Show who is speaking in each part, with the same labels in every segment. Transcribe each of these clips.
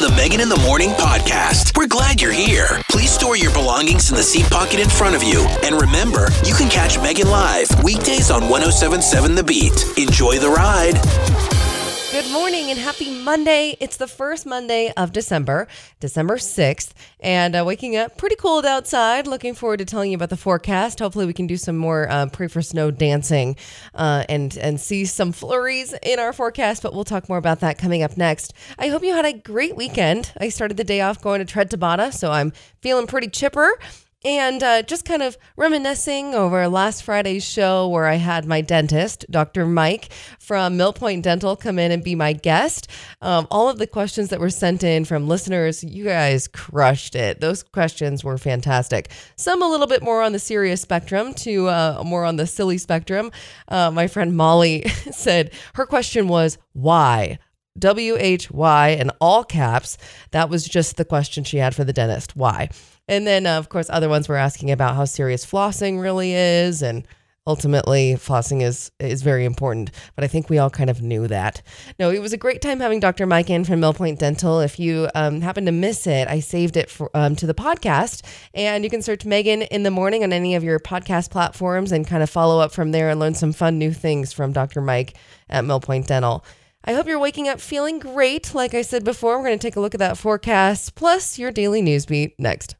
Speaker 1: to the Megan in the Morning podcast. We're glad you're here. Please store your belongings in the seat pocket in front of you. And remember, you can catch Megan live weekdays on 1077 The Beat. Enjoy the ride.
Speaker 2: Good morning and happy Monday. It's the first Monday of December, December 6th, and uh, waking up pretty cold outside. Looking forward to telling you about the forecast. Hopefully, we can do some more uh, pray for snow dancing uh, and, and see some flurries in our forecast, but we'll talk more about that coming up next. I hope you had a great weekend. I started the day off going to Tread Tabata, so I'm feeling pretty chipper and uh, just kind of reminiscing over last Friday's show where I had my dentist, Dr. Mike from Mill Point Dental, come in and be my guest. Um, all of the questions that were sent in from listeners, you guys crushed it. Those questions were fantastic. Some a little bit more on the serious spectrum to uh, more on the silly spectrum. Uh, my friend Molly said her question was, why? W H Y in all caps. That was just the question she had for the dentist. Why? And then, uh, of course, other ones were asking about how serious flossing really is, and ultimately, flossing is is very important. But I think we all kind of knew that. No, it was a great time having Dr. Mike in from Mill Point Dental. If you um, happen to miss it, I saved it for, um, to the podcast, and you can search Megan in the morning on any of your podcast platforms and kind of follow up from there and learn some fun new things from Dr. Mike at Mill Point Dental. I hope you're waking up feeling great. Like I said before, we're going to take a look at that forecast plus your daily news beat next.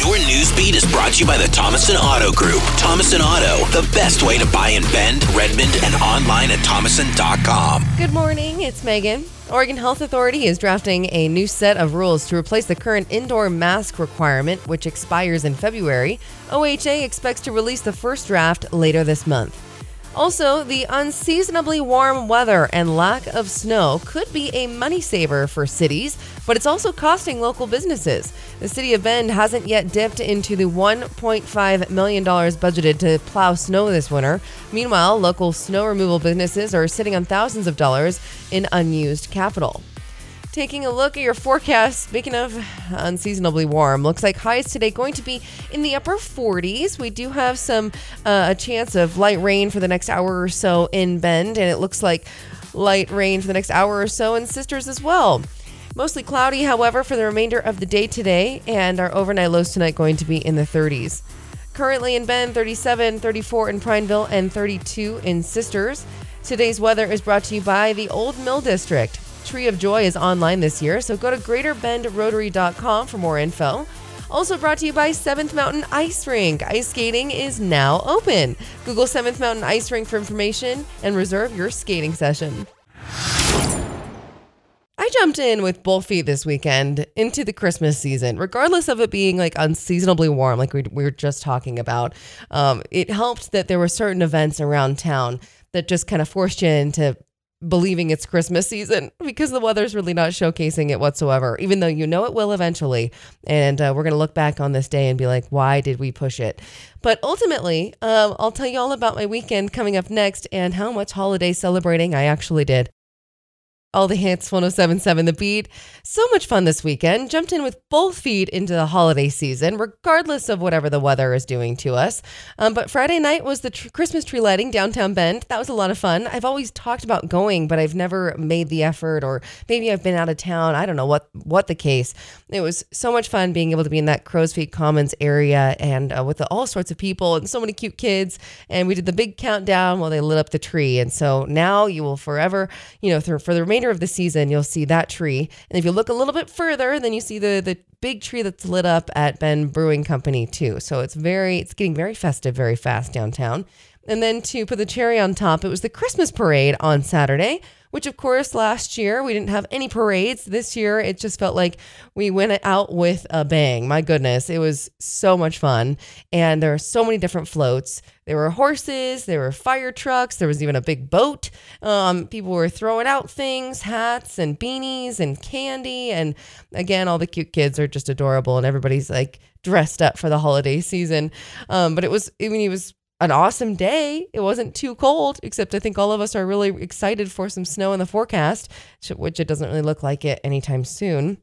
Speaker 1: Your news beat is brought to you by the Thomason Auto Group. Thomason Auto, the best way to buy in Bend, Redmond, and online at thomason.com.
Speaker 2: Good morning, it's Megan. Oregon Health Authority is drafting a new set of rules to replace the current indoor mask requirement, which expires in February. OHA expects to release the first draft later this month. Also, the unseasonably warm weather and lack of snow could be a money saver for cities, but it's also costing local businesses. The city of Bend hasn't yet dipped into the $1.5 million budgeted to plow snow this winter. Meanwhile, local snow removal businesses are sitting on thousands of dollars in unused capital. Taking a look at your forecast, speaking of unseasonably warm, looks like highs today going to be in the upper 40s. We do have some uh, a chance of light rain for the next hour or so in Bend, and it looks like light rain for the next hour or so in Sisters as well. Mostly cloudy, however, for the remainder of the day today, and our overnight lows tonight going to be in the 30s. Currently in Bend, 37, 34 in Prineville, and 32 in Sisters. Today's weather is brought to you by the Old Mill District. Tree of Joy is online this year, so go to greaterbendrotary.com for more info. Also brought to you by Seventh Mountain Ice Rink. Ice skating is now open. Google Seventh Mountain Ice Rink for information and reserve your skating session. I jumped in with both feet this weekend into the Christmas season, regardless of it being like unseasonably warm, like we, we were just talking about. Um, it helped that there were certain events around town that just kind of forced you into believing it's Christmas season because the weather's really not showcasing it whatsoever, even though you know it will eventually. And uh, we're going to look back on this day and be like, why did we push it? But ultimately, um, I'll tell you all about my weekend coming up next and how much holiday celebrating I actually did all the hits 1077 the beat. So much fun this weekend. Jumped in with both feet into the holiday season regardless of whatever the weather is doing to us. Um, but friday night was the tr- christmas tree lighting downtown bend. That was a lot of fun. I've always talked about going but i've never made the effort or maybe i've been out of town. I don't know what what the case. It was so much fun being able to be in that crow's feet commons area and uh, with the, all sorts of people and so many cute kids. And we did the big countdown while they lit up the tree. And so now you will forever you know for the remainder remainder of the season, you'll see that tree. And if you look a little bit further, then you see the the big tree that's lit up at Bend Brewing Company too. So it's very it's getting very festive very fast downtown. And then to put the cherry on top, it was the Christmas parade on Saturday, which of course last year we didn't have any parades. This year it just felt like we went out with a bang. My goodness, it was so much fun. And there are so many different floats. There were horses, there were fire trucks, there was even a big boat. Um, people were throwing out things, hats and beanies and candy. And again, all the cute kids are just adorable and everybody's like dressed up for the holiday season. Um, but it was, I mean, it was an awesome day. It wasn't too cold, except I think all of us are really excited for some snow in the forecast, which it doesn't really look like it anytime soon.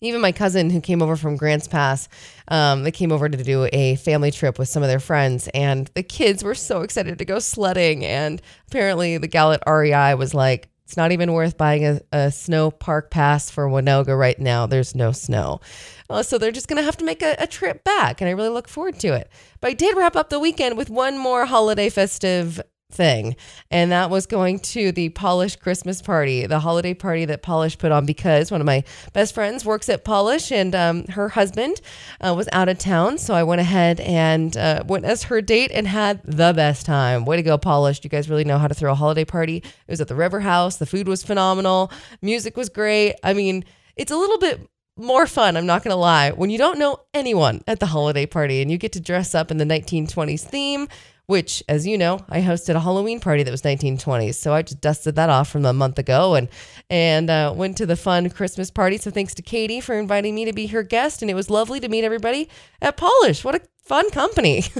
Speaker 2: Even my cousin who came over from Grants Pass, um, they came over to do a family trip with some of their friends, and the kids were so excited to go sledding. And apparently, the gal at REI was like, It's not even worth buying a, a snow park pass for Wanoga right now. There's no snow. Uh, so they're just going to have to make a, a trip back, and I really look forward to it. But I did wrap up the weekend with one more holiday festive thing. And that was going to the Polish Christmas party, the holiday party that Polish put on because one of my best friends works at Polish and um, her husband uh, was out of town. So I went ahead and uh, went as her date and had the best time. Way to go, Polish. You guys really know how to throw a holiday party. It was at the River House. The food was phenomenal. Music was great. I mean, it's a little bit more fun, I'm not going to lie, when you don't know anyone at the holiday party and you get to dress up in the 1920s theme which, as you know, I hosted a Halloween party that was 1920s. So I just dusted that off from a month ago and and uh, went to the fun Christmas party. So thanks to Katie for inviting me to be her guest, and it was lovely to meet everybody at Polish. What a fun company!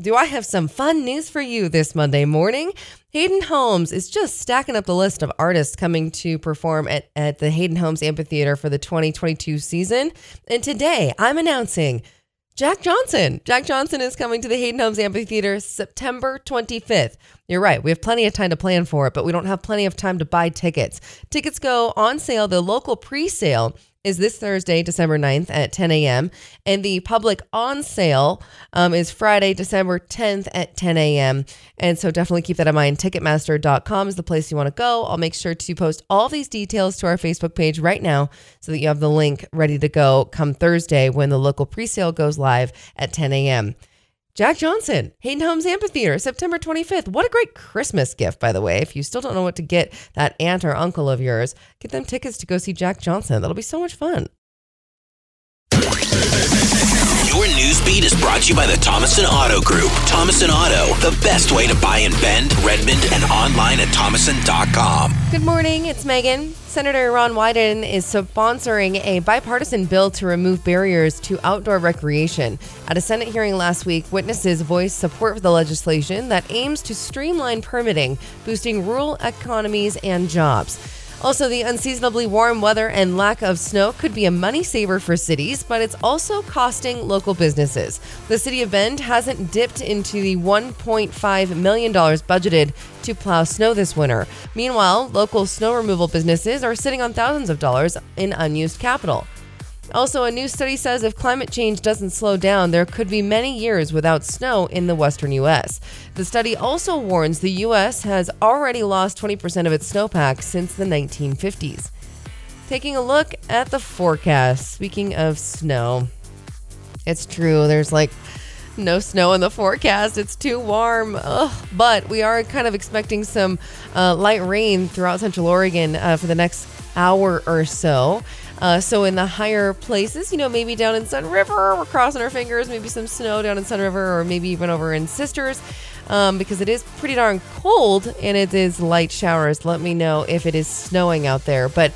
Speaker 2: Do I have some fun news for you this Monday morning? Hayden Homes is just stacking up the list of artists coming to perform at, at the Hayden Homes Amphitheater for the 2022 season. And today I'm announcing Jack Johnson. Jack Johnson is coming to the Hayden Homes Amphitheater September 25th. You're right. We have plenty of time to plan for it, but we don't have plenty of time to buy tickets. Tickets go on sale. The local pre sale is this Thursday, December 9th at 10 a.m. And the public on sale um, is Friday, December 10th at 10 a.m. And so definitely keep that in mind. Ticketmaster.com is the place you want to go. I'll make sure to post all these details to our Facebook page right now so that you have the link ready to go come Thursday when the local pre sale goes live at 10 a.m. Jack Johnson, Hayden Homes Amphitheater, September 25th. What a great Christmas gift, by the way. If you still don't know what to get that aunt or uncle of yours, get them tickets to go see Jack Johnson. That'll be so much fun.
Speaker 1: Your news beat is brought to you by the Thomason Auto Group. Thomason Auto, the best way to buy in Bend, Redmond, and online at thomason.com.
Speaker 2: Good morning, it's Megan. Senator Ron Wyden is sponsoring a bipartisan bill to remove barriers to outdoor recreation. At a Senate hearing last week, witnesses voiced support for the legislation that aims to streamline permitting, boosting rural economies and jobs. Also, the unseasonably warm weather and lack of snow could be a money saver for cities, but it's also costing local businesses. The city of Bend hasn't dipped into the $1.5 million budgeted to plow snow this winter. Meanwhile, local snow removal businesses are sitting on thousands of dollars in unused capital. Also, a new study says if climate change doesn't slow down, there could be many years without snow in the western U.S. The study also warns the U.S. has already lost 20% of its snowpack since the 1950s. Taking a look at the forecast, speaking of snow, it's true, there's like no snow in the forecast. It's too warm. Ugh. But we are kind of expecting some uh, light rain throughout Central Oregon uh, for the next hour or so. Uh, so in the higher places, you know, maybe down in Sunriver, we're crossing our fingers. Maybe some snow down in Sunriver, or maybe even over in Sisters, um, because it is pretty darn cold and it is light showers. Let me know if it is snowing out there. But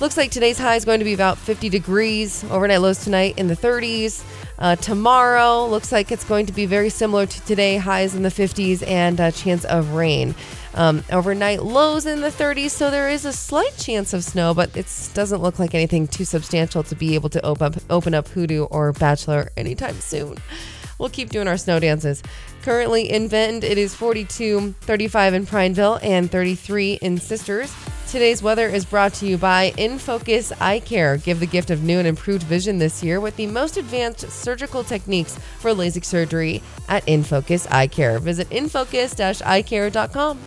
Speaker 2: looks like today's high is going to be about 50 degrees. Overnight lows tonight in the 30s. Uh, tomorrow looks like it's going to be very similar to today, highs in the 50s and a chance of rain. Um, overnight lows in the 30s, so there is a slight chance of snow, but it doesn't look like anything too substantial to be able to open up, open up Hoodoo or Bachelor anytime soon. We'll keep doing our snow dances. Currently in Bend, it is 42, 35 in Prineville, and 33 in Sisters. Today's weather is brought to you by InFocus Eye Care. Give the gift of new and improved vision this year with the most advanced surgical techniques for LASIK surgery at InFocus Eye Care. Visit infocus-eyecare.com.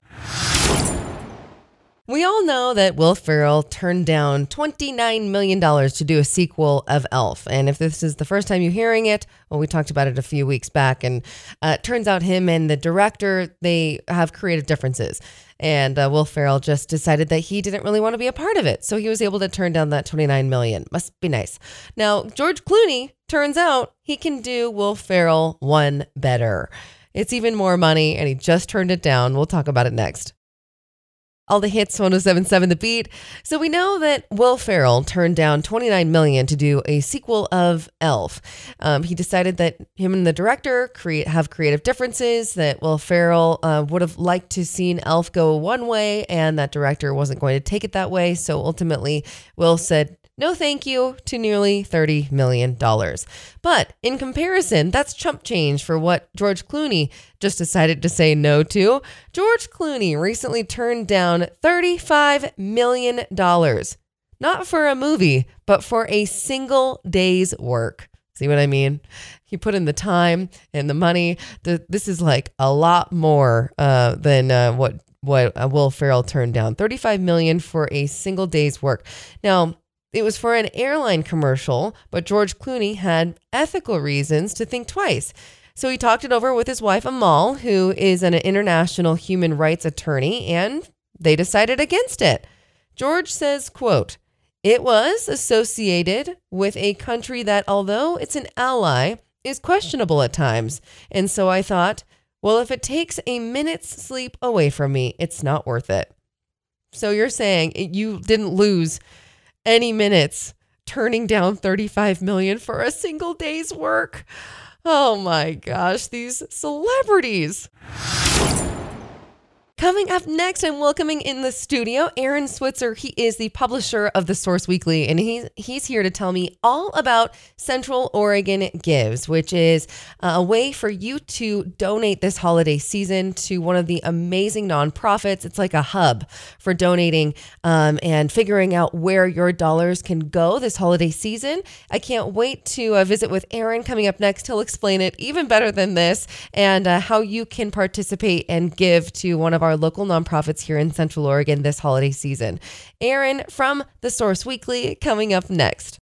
Speaker 2: We all know that Will Ferrell turned down $29 million to do a sequel of Elf. And if this is the first time you're hearing it, well, we talked about it a few weeks back. And uh, it turns out him and the director, they have creative differences. And uh, Will Ferrell just decided that he didn't really want to be a part of it. So he was able to turn down that 29 million. Must be nice. Now, George Clooney, turns out he can do Will Ferrell one better. It's even more money, and he just turned it down. We'll talk about it next all the hits 1077 the beat. So we know that will ferrell turned down 29 million to do a sequel of elf. Um, he decided that him and the director create have creative differences that will ferrell uh, would have liked to seen elf go one way and that director wasn't going to take it that way. So ultimately will said no thank you to nearly $30 million. But in comparison, that's chump change for what George Clooney just decided to say no to. George Clooney recently turned down $35 million, not for a movie, but for a single day's work. See what I mean? He put in the time and the money. This is like a lot more uh, than uh, what what uh, Will Ferrell turned down. Thirty five million for a single day's work. Now it was for an airline commercial, but George Clooney had ethical reasons to think twice. So he talked it over with his wife Amal, who is an international human rights attorney, and they decided against it. George says, quote, it was associated with a country that, although it's an ally, is questionable at times. And so I thought, well, if it takes a minute's sleep away from me, it's not worth it. So you're saying you didn't lose any minutes turning down 35 million for a single day's work. Oh my gosh, these celebrities. Coming up next, I'm welcoming in the studio Aaron Switzer. He is the publisher of the Source Weekly, and he's he's here to tell me all about Central Oregon Gives, which is a way for you to donate this holiday season to one of the amazing nonprofits. It's like a hub for donating um, and figuring out where your dollars can go this holiday season. I can't wait to uh, visit with Aaron coming up next. He'll explain it even better than this and uh, how you can participate and give to one of our local nonprofits here in Central Oregon this holiday season. Aaron from The Source Weekly coming up next.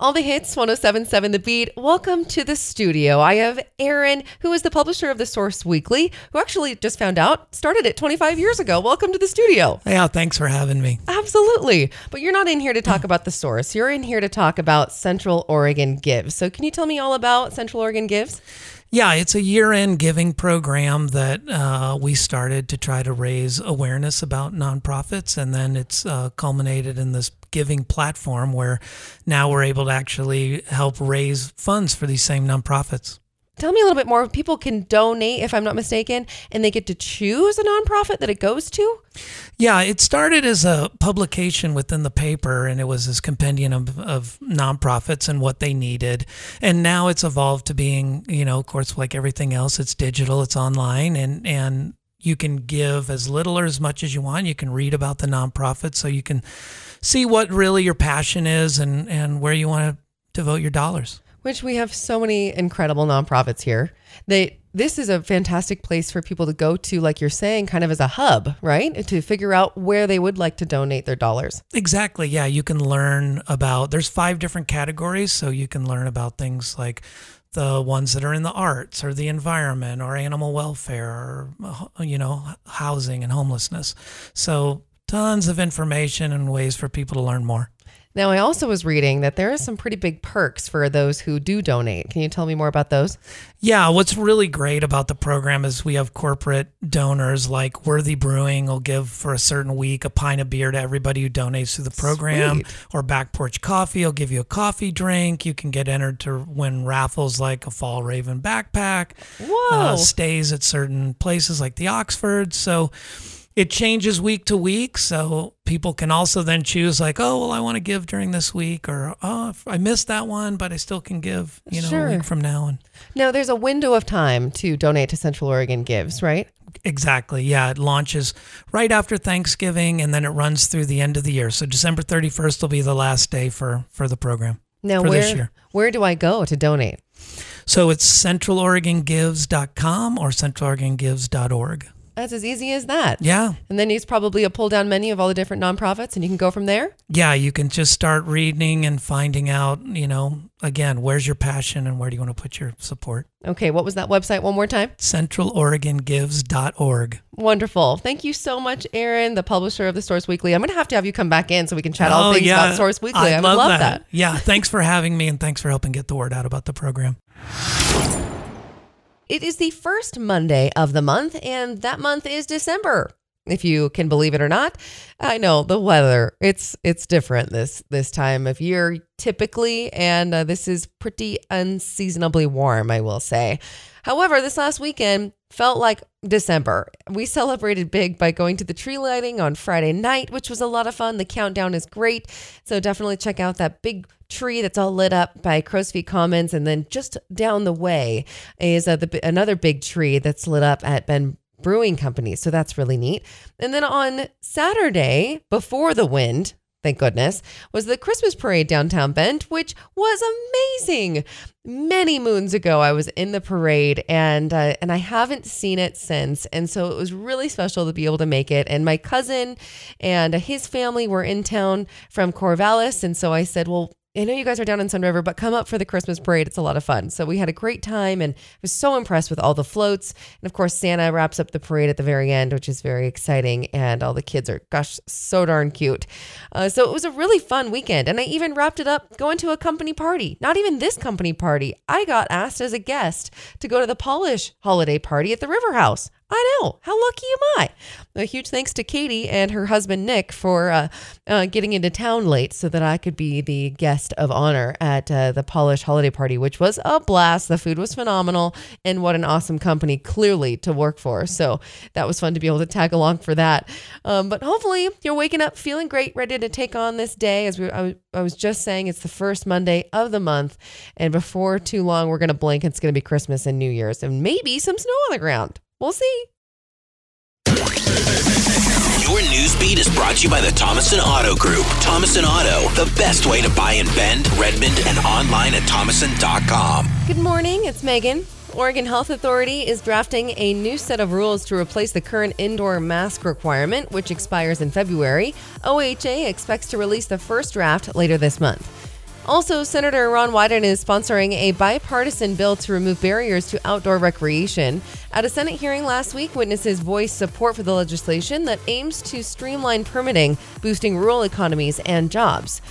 Speaker 2: All the hits, 1077 The Beat. Welcome to the studio. I have Aaron, who is the publisher of The Source Weekly, who actually just found out started it 25 years ago. Welcome to the studio.
Speaker 3: Yeah, thanks for having me.
Speaker 2: Absolutely. But you're not in here to talk about The Source. You're in here to talk about Central Oregon Gives. So, can you tell me all about Central Oregon Gives?
Speaker 3: Yeah, it's a year end giving program that uh, we started to try to raise awareness about nonprofits. And then it's uh, culminated in this giving platform where now we're able to actually help raise funds for these same nonprofits.
Speaker 2: Tell me a little bit more. People can donate, if I'm not mistaken, and they get to choose a nonprofit that it goes to?
Speaker 3: Yeah, it started as a publication within the paper, and it was this compendium of, of nonprofits and what they needed. And now it's evolved to being, you know, of course, like everything else, it's digital, it's online, and, and you can give as little or as much as you want. You can read about the nonprofit so you can see what really your passion is and, and where you want to devote your dollars
Speaker 2: which we have so many incredible nonprofits here. They this is a fantastic place for people to go to, like you're saying, kind of as a hub, right? To figure out where they would like to donate their dollars.
Speaker 3: Exactly. Yeah. You can learn about, there's five different categories. So you can learn about things like the ones that are in the arts or the environment or animal welfare or, you know, housing and homelessness. So tons of information and ways for people to learn more.
Speaker 2: Now, I also was reading that there are some pretty big perks for those who do donate. Can you tell me more about those?
Speaker 3: Yeah, what's really great about the program is we have corporate donors like Worthy Brewing will give for a certain week a pint of beer to everybody who donates to the program, Sweet. or Back Porch Coffee will give you a coffee drink. You can get entered to win raffles like a Fjallraven backpack,
Speaker 2: Whoa. Uh,
Speaker 3: stays at certain places like the Oxford. So it changes week to week. So people can also then choose like, oh, well, I want to give during this week, or oh, I missed that one, but I still can give, you know, sure. a week from now. And
Speaker 2: now there's a window of time to donate to Central Oregon Gives, right?
Speaker 3: Exactly. Yeah, it launches right after Thanksgiving, and then it runs through the end of the year. So December 31st will be the last day for for the program.
Speaker 2: Now, where where do I go to donate?
Speaker 3: So it's centraloregongives.com or centraloregongives.org.
Speaker 2: That's as easy as that.
Speaker 3: Yeah.
Speaker 2: And then it's probably a pull down menu of all the different nonprofits and you can go from there.
Speaker 3: Yeah, you can just start reading and finding out, you know, again, where's your passion and where do you want to put your support?
Speaker 2: Okay, what was that website one more time?
Speaker 3: CentralOregonGives.org.
Speaker 2: Wonderful. Thank you so much, Aaron, the publisher of the Source Weekly. I'm going to have to have you come back in so we can chat all oh, things yeah. about Source Weekly.
Speaker 3: I'd
Speaker 2: I love,
Speaker 3: love
Speaker 2: that. that.
Speaker 3: Yeah, thanks for having me and thanks for helping get the word out about the program.
Speaker 2: It is the first Monday of the month, and that month is December. If you can believe it or not, I know the weather it's it's different this this time of year typically, and uh, this is pretty unseasonably warm, I will say. However, this last weekend felt like December. We celebrated big by going to the tree lighting on Friday night, which was a lot of fun. The countdown is great. So definitely check out that big tree that's all lit up by Crow's Feet Commons. And then just down the way is uh, the, another big tree that's lit up at Bend Brewing Company. So that's really neat. And then on Saturday, before the wind, thank goodness, was the Christmas parade downtown Bend, which was amazing. Many moons ago, I was in the parade, and uh, and I haven't seen it since. And so it was really special to be able to make it. And my cousin and his family were in town from Corvallis, and so I said, well. I know you guys are down in Sunriver, but come up for the Christmas parade. It's a lot of fun. So we had a great time and I was so impressed with all the floats. And of course, Santa wraps up the parade at the very end, which is very exciting. And all the kids are, gosh, so darn cute. Uh, so it was a really fun weekend. And I even wrapped it up going to a company party. Not even this company party. I got asked as a guest to go to the Polish holiday party at the River House. I know. How lucky am I? A huge thanks to Katie and her husband Nick for uh, uh, getting into town late so that I could be the guest of honor at uh, the Polish holiday party, which was a blast. The food was phenomenal, and what an awesome company, clearly, to work for. So that was fun to be able to tag along for that. Um, but hopefully, you're waking up feeling great, ready to take on this day. As we, I, I was just saying, it's the first Monday of the month, and before too long, we're to blink. It's to be Christmas and New Year's, and maybe some snow on the ground. We'll see.
Speaker 1: Your news beat is brought to you by the Thomason Auto Group. Thomason Auto, the best way to buy in Bend, Redmond, and online at thomason.com.
Speaker 2: Good morning, it's Megan. Oregon Health Authority is drafting a new set of rules to replace the current indoor mask requirement, which expires in February. OHA expects to release the first draft later this month. Also, Senator Ron Wyden is sponsoring a bipartisan bill to remove barriers to outdoor recreation. At a Senate hearing last week, witnesses voiced support for the legislation that aims to streamline permitting, boosting rural economies and jobs.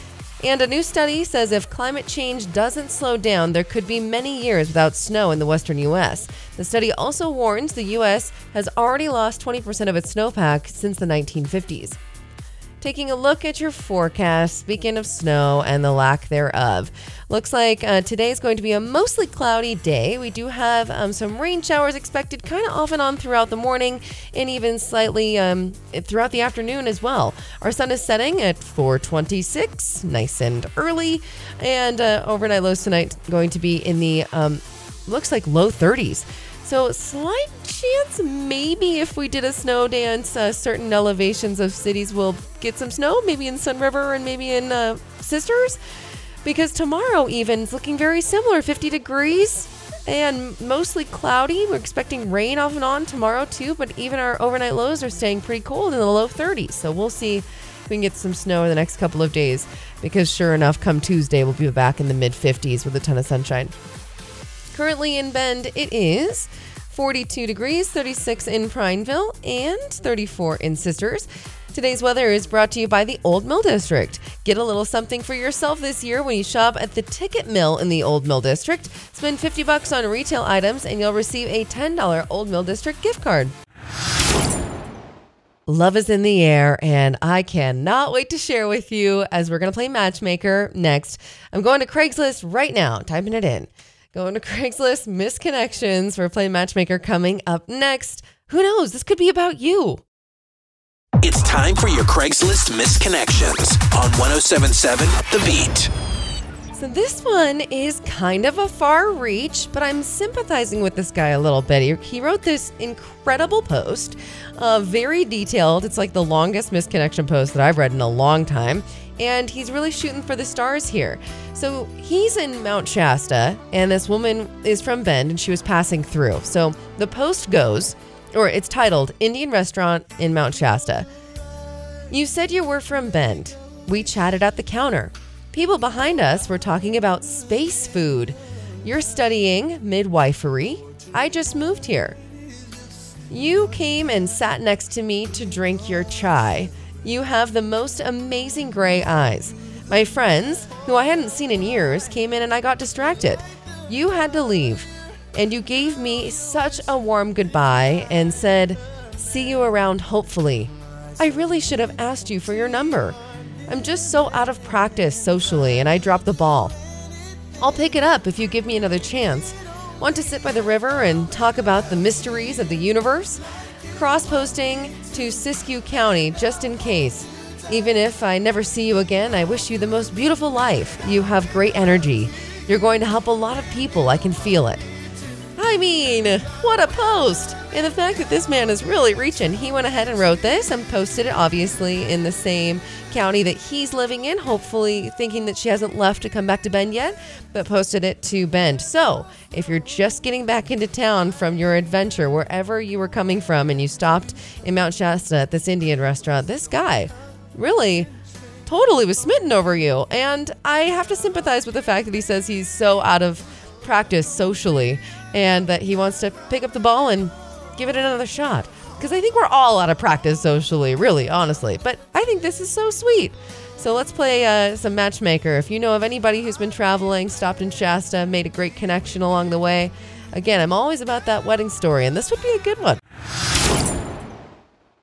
Speaker 2: And a new study says if climate change doesn't slow down, there could be many years without snow in the western U.S. The study also warns the U.S. has already lost 20% of its snowpack since the 1950s. Taking a look at your forecast, speaking of snow and the lack thereof. Looks like uh, today is going to be a mostly cloudy day. We do have um, some rain showers expected kind of off and on throughout the morning and even slightly um, throughout the afternoon as well. Our sun is setting at 426, nice and early. And uh, overnight lows tonight going to be in the, um, looks like low 30s. So, slight chance maybe if we did a snow dance, uh, certain elevations of cities will get some snow, maybe in Sunriver and maybe in uh, Sisters. Because tomorrow, even, is looking very similar 50 degrees and mostly cloudy. We're expecting rain off and on tomorrow, too, but even our overnight lows are staying pretty cold in the low 30s. So, we'll see if we can get some snow in the next couple of days because, sure enough, come Tuesday, we'll be back in the mid 50s with a ton of sunshine. Currently in Bend, it is 42 degrees, 36 in Prineville, and 34 in Sisters. Today's weather is brought to you by the Old Mill District. Get a little something for yourself this year when you shop at the Ticket Mill in the Old Mill District. Spend 50 bucks on retail items and you'll receive a $10 Old Mill District gift card. Love is in the air, and I cannot wait to share with you as we're going to play Matchmaker next. I'm going to Craigslist right now, typing it in. Going to Craigslist, misconnections. We're playing Matchmaker coming up next. Who knows? This could be about you.
Speaker 1: It's time for your Craigslist misconnections on 1077 The Beat.
Speaker 2: So this one is kind of a far reach, but I'm sympathizing with this guy a little bit. He, he wrote this incredible post, uh, very detailed. It's like the longest misconnection post that I've read in a long time, and he's really shooting for the stars here. So he's in Mount Shasta, and this woman is from Bend, and she was passing through. So the post goes, or it's titled Indian Restaurant in Mount Shasta. You said you were from Bend. We chatted at the counter. People behind us were talking about space food. You're studying midwifery. I just moved here. You came and sat next to me to drink your chai. You have the most amazing gray eyes. My friends, who I hadn't seen in years, came in and I got distracted. You had to leave, and you gave me such a warm goodbye and said, See you around, hopefully. I really should have asked you for your number. I'm just so out of practice socially and I dropped the ball. I'll pick it up if you give me another chance. Want to sit by the river and talk about the mysteries of the universe? Cross posting to Siskiyou County just in case. Even if I never see you again, I wish you the most beautiful life. You have great energy. You're going to help a lot of people. I can feel it. I mean, what a post! And the fact that this man is really reaching, he went ahead and wrote this and posted it, obviously, in the same county that he's living in, hopefully thinking that she hasn't left to come back to Bend yet, but posted it to Bend. So if you're just getting back into town from your adventure, wherever you were coming from, and you stopped in Mount Shasta at this Indian restaurant, this guy really totally was smitten over you. And I have to sympathize with the fact that he says he's so out of practice socially and that he wants to pick up the ball and give it another shot. Because I think we're all out of practice socially, really, honestly. But I think this is so sweet. So let's play uh, some matchmaker. If you know of anybody who's been traveling, stopped in Shasta, made a great connection along the way, again, I'm always about that wedding story, and this would be a good one.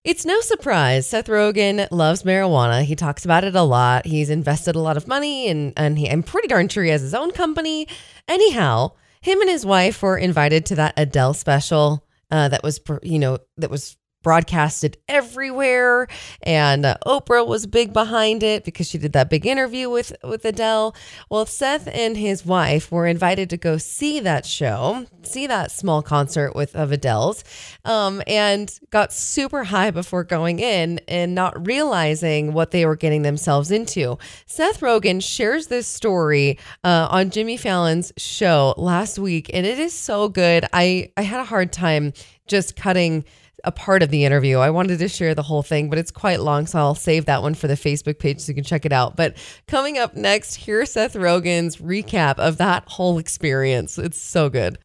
Speaker 2: It's no surprise Seth Rogen loves marijuana. He talks about it a lot. He's invested a lot of money and and he, I'm pretty darn sure he has his own company. Anyhow, him and his wife were invited to that Adele special uh, that was you know that was broadcasted everywhere and uh, Oprah was big behind it because she did that big interview with with Adele. Well, Seth and his wife were invited to go see that show, see that small concert with of Adele's, um, and got super high before going in and not realizing what they were getting themselves into. Seth Rogen shares this story uh, on Jimmy Fallon's show last week, and it is so good. I I had a hard time just cutting a part of the interview. I wanted to share the whole thing, but it's quite long, so I'll save that one for the Facebook page so you can check it out. But coming up next, here's Seth Rogen's recap of that whole experience. It's so good.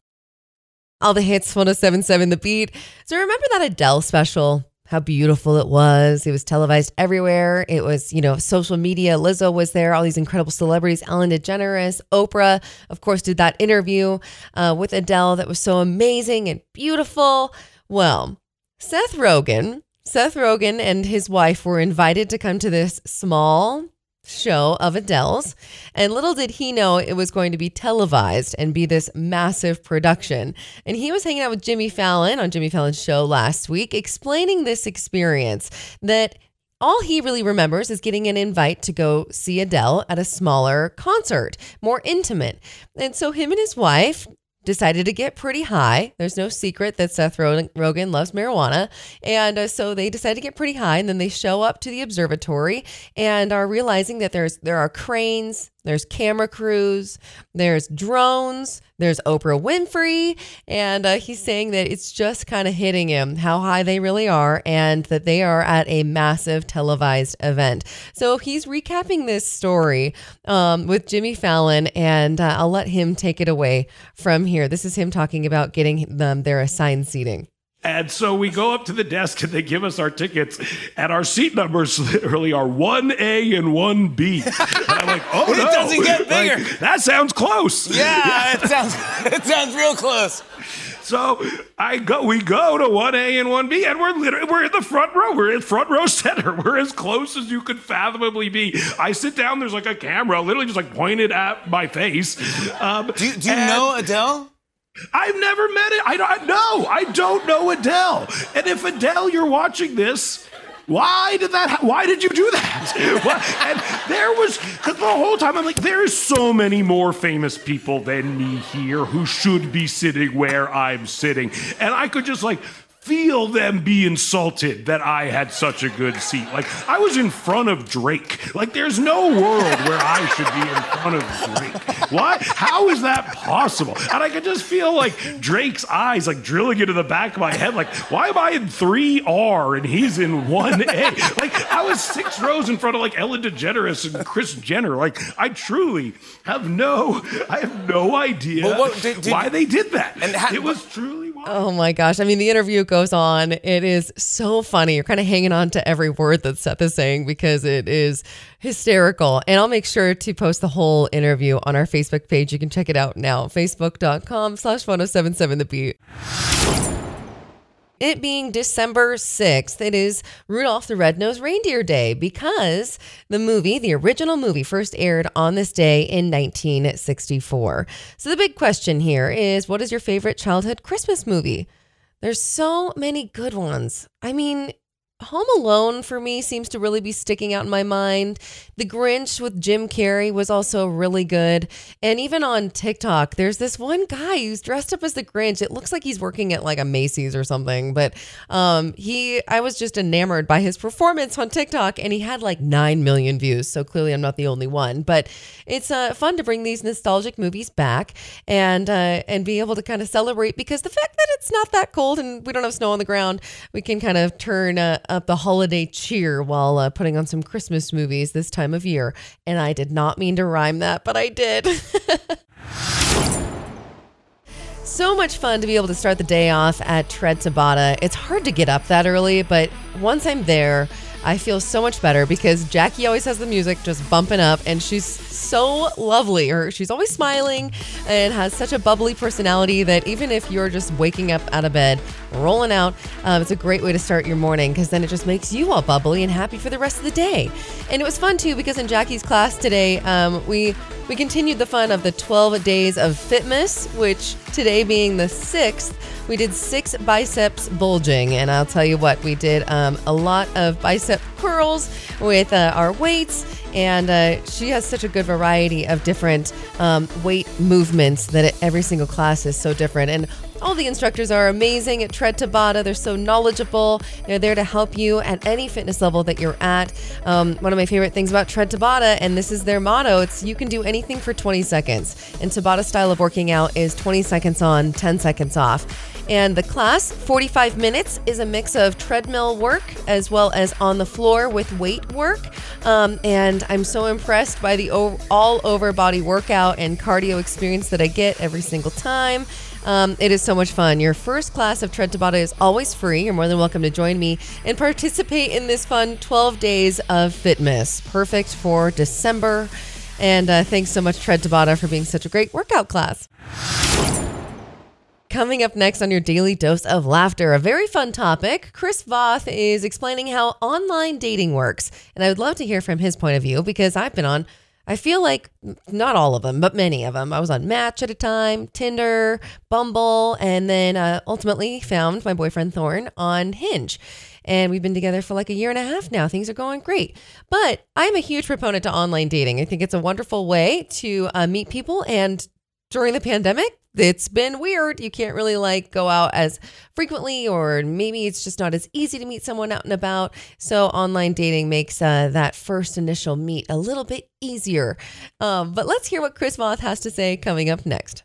Speaker 2: All the hits, 1077 The Beat. So remember that Adele special? How beautiful it was. It was televised everywhere. It was, you know, social media. Lizzo was there, all these incredible celebrities. Ellen DeGeneres, Oprah, of course, did that interview uh, with Adele that was so amazing and beautiful. Well, Seth Rogen, Seth Rogen and his wife were invited to come to this small show of Adele's. And little did he know it was going to be televised and be this massive production. And he was hanging out with Jimmy Fallon on Jimmy Fallon's show last week, explaining this experience that all he really remembers is getting an invite to go see Adele at a smaller concert, more intimate. And so him and his wife decided to get pretty high. There's no secret that Seth Rogen loves marijuana. And uh, so they decided to get pretty high. And then they show up to the observatory and are realizing that there's there are cranes, there's camera crews, there's drones, there's Oprah Winfrey. And uh, he's saying that it's just kind of hitting him how high they really are and that they are at a massive televised event. So he's recapping this story um, with Jimmy Fallon, and uh, I'll let him take it away from here. This is him talking about getting them their assigned seating.
Speaker 4: And so we go up to the desk and they give us our tickets, and our seat numbers literally are 1A and 1B. And I'm like, oh,
Speaker 5: it
Speaker 4: no.
Speaker 5: doesn't get bigger.
Speaker 4: Like, that sounds close.
Speaker 5: Yeah, it sounds it sounds real close.
Speaker 4: So I go, we go to 1A and 1B, and we're literally we're in the front row. We're in front row center. We're as close as you could fathomably be. I sit down, there's like a camera literally just like pointed at my face. Um,
Speaker 5: Do, do you know Adele?
Speaker 4: I've never met it. I don't know. I don't know Adele. And if Adele, you're watching this, why did that? Ha- why did you do that? And there was because the whole time I'm like, there is so many more famous people than me here who should be sitting where I'm sitting, and I could just like feel them be insulted that I had such a good seat. Like I was in front of Drake. Like there's no world where I should be in front of Drake. Why? How is that possible? And I could just feel like Drake's eyes like drilling into the back of my head. Like why am I in 3R and he's in 1A? Like I was six rows in front of like Ellen DeGeneres and Kris Jenner. Like I truly have no, I have no idea
Speaker 5: But what- did- did-
Speaker 4: why they did that.
Speaker 5: And ha-
Speaker 4: it was truly.
Speaker 2: Oh my gosh. I mean, the interview goes on. It is so funny. You're kind of hanging on to every word that Seth is saying because it is hysterical. And I'll make sure to post the whole interview on our Facebook page. You can check it out now. Facebook.com slash 1077 The Beat. It being December 6th, it is Rudolph the Red-Nosed Reindeer Day because the movie, the original movie, first aired on this day in 1964. So the big question here is what is your favorite childhood Christmas movie? There's so many good ones. I mean, Home Alone for me seems to really be sticking out in my mind. The Grinch with Jim Carrey was also really good. And even on TikTok, there's this one guy who's dressed up as the Grinch. It looks like he's working at like a Macy's or something, but um he I was just enamored by his performance on TikTok and he had like 9 million views. So clearly I'm not the only one, but it's uh, fun to bring these nostalgic movies back and uh, and be able to kind of celebrate because the fact that it's not that cold and we don't have snow on the ground, we can kind of turn uh, up the holiday cheer while uh, putting on some Christmas movies this time of year. And I did not mean to rhyme that, but I did. so much fun to be able to start the day off at Tread Tabata. It's hard to get up that early, but once I'm there, I feel so much better because Jackie always has the music just bumping up and she's so lovely. Her she's always smiling and has such a bubbly personality that even if you're just waking up out of bed, rolling out, um, it's a great way to start your morning because then it just makes you all bubbly and happy for the rest of the day. And it was fun too because in Jackie's class today, um, we we continued the fun of the 12 days of fitness, which today being the sixth, we did six biceps bulging. And I'll tell you what, we did um, a lot of curls with uh, our weights. And uh, she has such a good variety of different um, weight movements that it, every single class is so different. And all the instructors are amazing at Tread Tabata. They're so knowledgeable. They're there to help you at any fitness level that you're at. Um, one of my favorite things about Tread Tabata, and this is their motto, it's you can do anything for 20 seconds. And Tabata style of working out is 20 seconds on, 10 seconds off. And the class, 45 minutes, is a mix of treadmill work as well as on the floor with weight work. Um, and I'm so impressed by the all over body workout and cardio experience that I get every single time. Um, it is so much fun. Your first class of Tread Tabata is always free. You're more than welcome to join me and participate in this fun 12 days of fitness. Perfect for December. And uh, thanks so much, Tread Tabata, for being such a great workout class. Coming up next on your daily dose of laughter, a very fun topic. Chris Voth is explaining how online dating works. And I would love to hear from his point of view because I've been on, I feel like not all of them, but many of them. I was on Match at a time, Tinder, Bumble, and then uh, ultimately found my boyfriend Thorn on Hinge. And we've been together for like a year and a half now. Things are going great. But I'm a huge proponent to online dating. I think it's a wonderful way to uh, meet people and during the pandemic, it's been weird. You can't really like go out as frequently, or maybe it's just not as easy to meet someone out and about. So, online dating makes uh, that first initial meet a little bit easier. Um, but let's hear what Chris Voth has to say coming up next.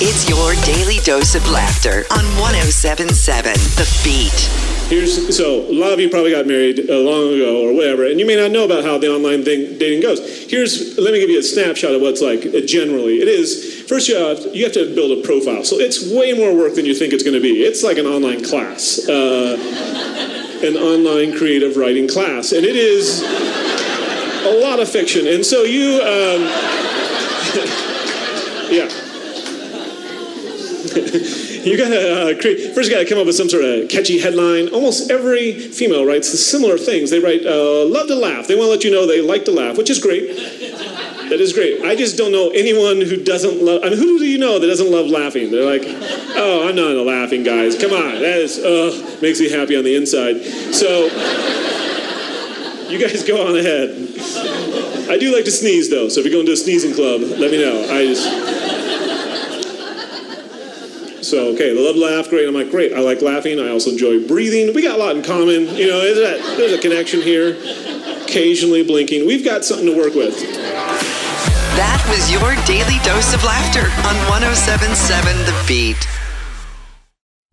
Speaker 6: It's your daily dose of laughter on 1077 The Beat.
Speaker 7: Here's so a lot of you probably got married uh, long ago or whatever, and you may not know about how the online thing, dating goes. Here's let me give you a snapshot of what's like uh, generally. It is first you have, you have to build a profile, so it's way more work than you think it's going to be. It's like an online class, uh, an online creative writing class, and it is a lot of fiction. And so you, um, yeah you gotta uh, create. First, you gotta come up with some sort of catchy headline. Almost every female writes similar things. They write, uh, "Love to laugh." They want to let you know they like to laugh, which is great. That is great. I just don't know anyone who doesn't love. I mean, who do you know that doesn't love laughing? They're like, "Oh, I'm not into laughing, guys. Come on, that is uh, makes me happy on the inside." So, you guys go on ahead. I do like to sneeze though, so if you're going to a sneezing club, let me know. I just. So, okay, love laugh, great. I'm like, great, I like laughing. I also enjoy breathing. We got a lot in common. You know, a, there's a connection here. Occasionally blinking. We've got something to work with.
Speaker 6: That was your daily dose of laughter on 1077 The Beat.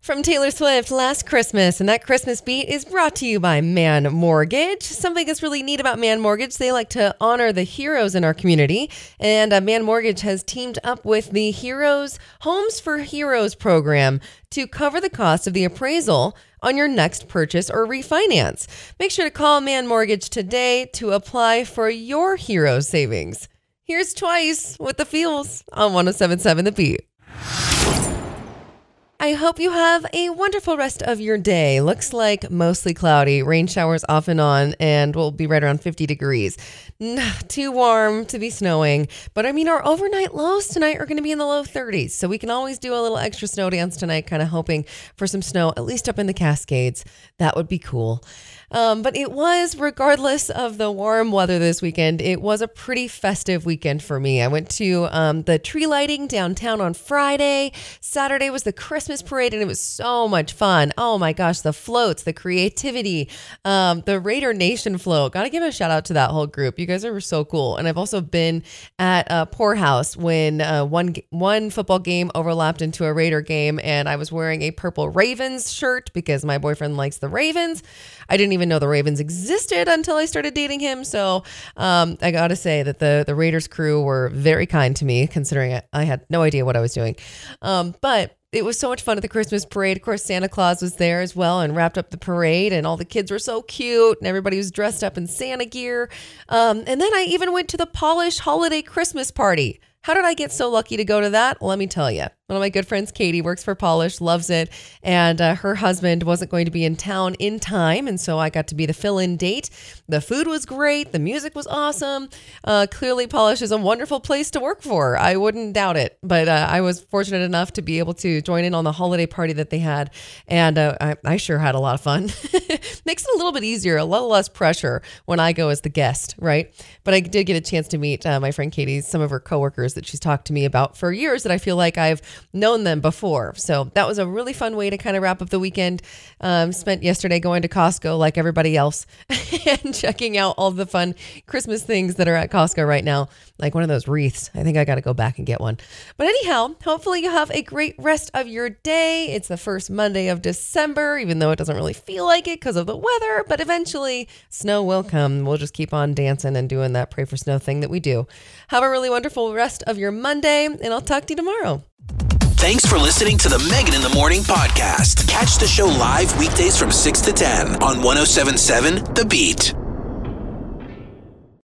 Speaker 2: From Taylor Swift, Last Christmas, and that Christmas beat is brought to you by Mann Mortgage. Something that's really neat about Mann Mortgage, they like to honor the heroes in our community, and uh, Mann Mortgage has teamed up with the Heroes Homes for Heroes program to cover the cost of the appraisal on your next purchase or refinance. Make sure to call Mann Mortgage today to apply for your hero savings. Here's Twice with the feels on 1077 The Beat. I hope you have a wonderful rest of your day. Looks like mostly cloudy, rain showers off and on, and we'll be right around 50 degrees. Nah, too warm to be snowing, but I mean, our overnight lows tonight are going to be in the low 30s, so we can always do a little extra snow dance tonight, kind of hoping for some snow, at least up in the Cascades. That would be cool. Um, but it was, regardless of the warm weather this weekend, it was a pretty festive weekend for me. I went to um, the tree lighting downtown on Friday. Saturday was the Christmas parade, and it was so much fun. Oh my gosh, the floats, the creativity, um, the Raider Nation float. Got to give a shout out to that whole group. You guys are so cool. And I've also been at uh, Poorhouse when uh, one one football game overlapped into a Raider game, and I was wearing a purple Ravens shirt because my boyfriend likes the Ravens. I didn't even know the Ravens existed until I started dating him. So um, I got to say that the the Raiders crew were very kind to me, considering I had no idea what I was doing. Um, but it was so much fun at the Christmas parade. Of course, Santa Claus was there as well and wrapped up the parade, and all the kids were so cute, and everybody was dressed up in Santa gear. Um, and then I even went to the Pahlisch holiday Christmas party. How did I get so lucky to go to that? Let me tell you. One of my good friends, Katie, works for Pahlisch, loves it. And uh, her husband wasn't going to be in town in time. And so I got to be the fill in date. The food was great. The music was awesome. Uh, clearly, Pahlisch is a wonderful place to work for. I wouldn't doubt it. But uh, I was fortunate enough to be able to join in on the holiday party that they had. And uh, I, I sure had a lot of fun. Makes it a little bit easier, a little less pressure when I go as the guest, right? But I did get a chance to meet uh, my friend Katie, some of her coworkers that she's talked to me about for years that I feel like I've known them before. So that was a really fun way to kind of wrap up the weekend. Um, spent yesterday going to Costco like everybody else and checking out all the fun Christmas things that are at Costco right now, like one of those wreaths. I think I got to go back and get one. But anyhow, hopefully you have a great rest of your day. It's the first Monday of December, even though it doesn't really feel like it because of the weather, but eventually snow will come. We'll just keep on dancing and doing that pray for snow thing that we do. Have a really wonderful rest of your Monday, and I'll talk to you tomorrow.
Speaker 1: Thanks for listening to the Megan in the Morning podcast. Catch the show live weekdays from 6 to 10 on 1077 The Beat.